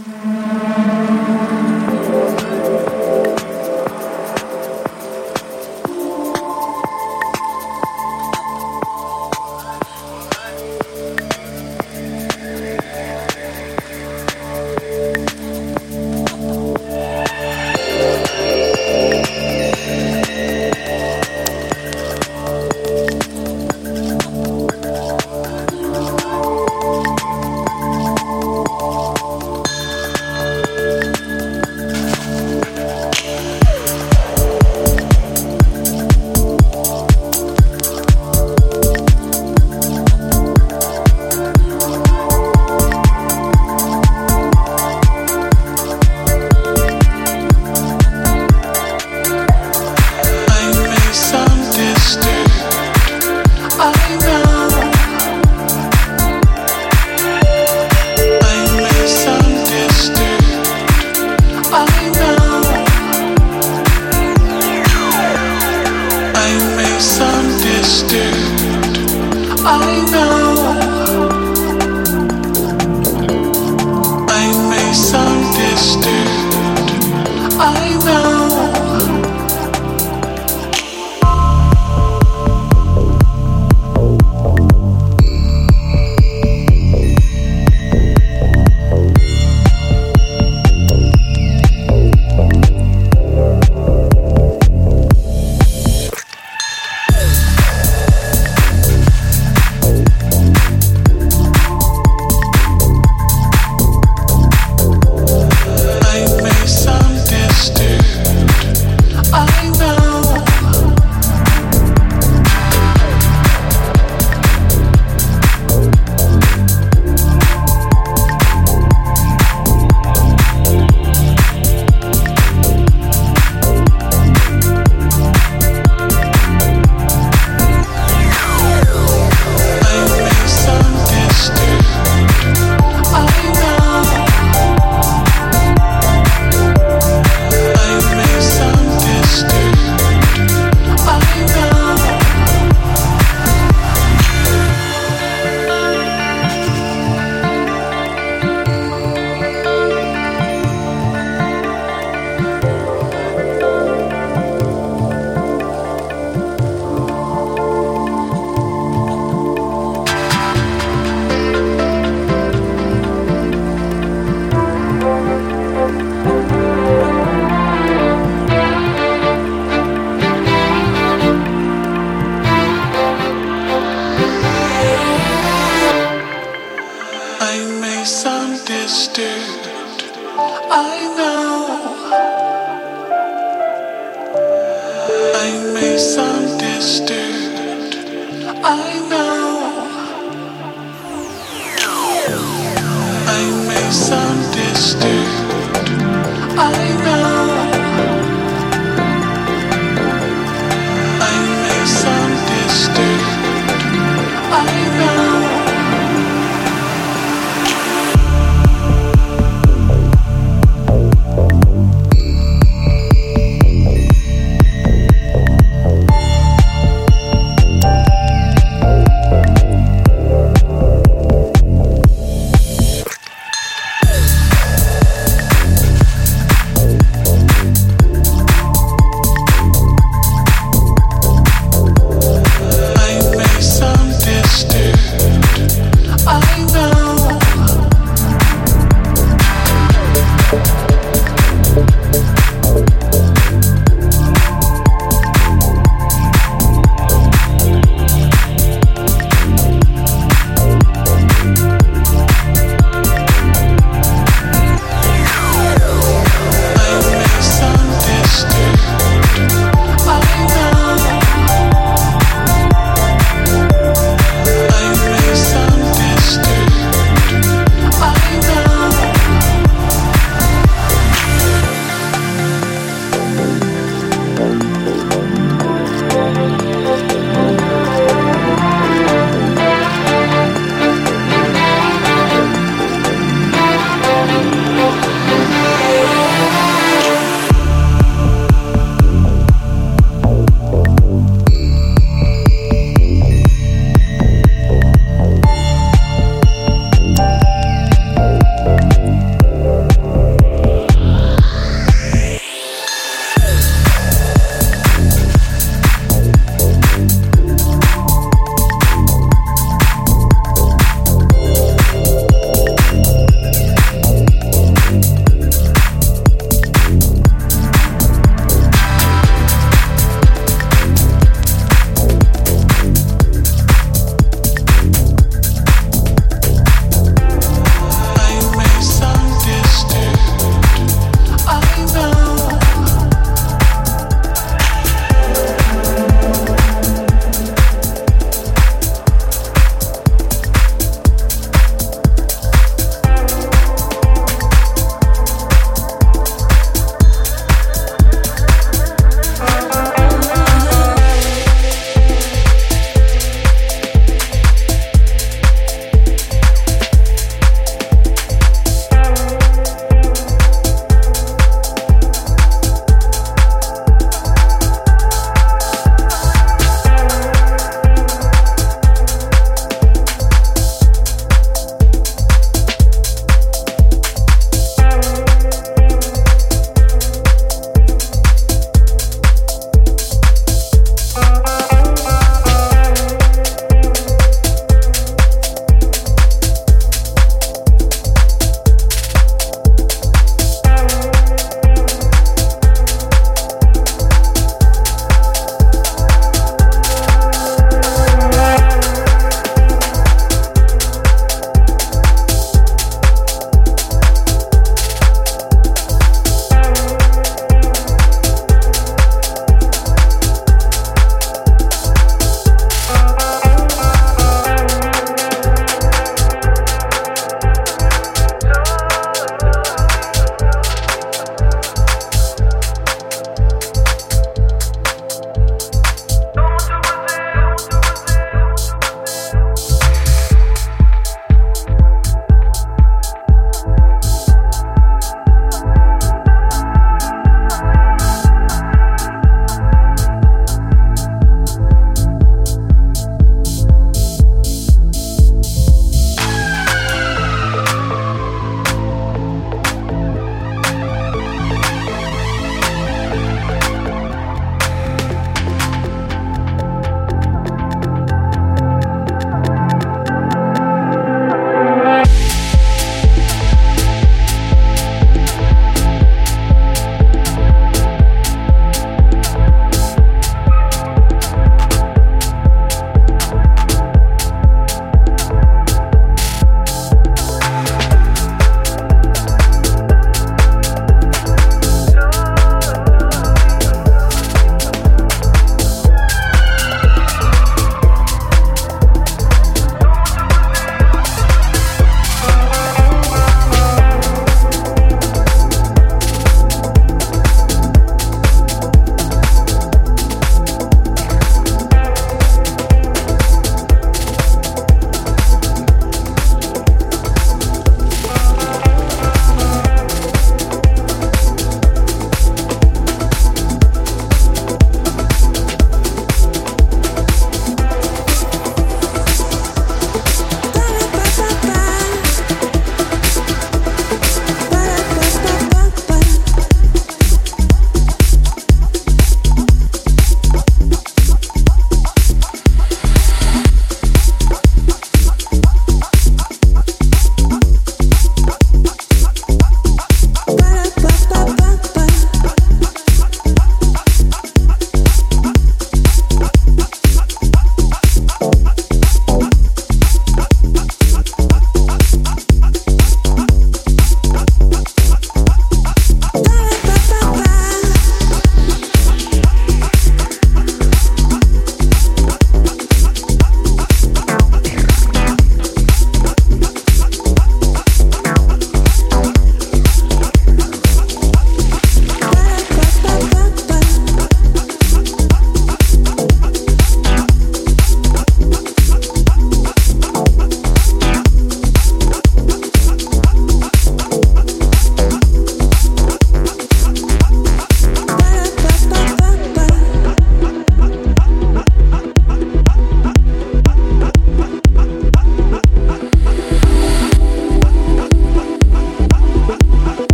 Thank you.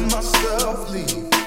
myself leave.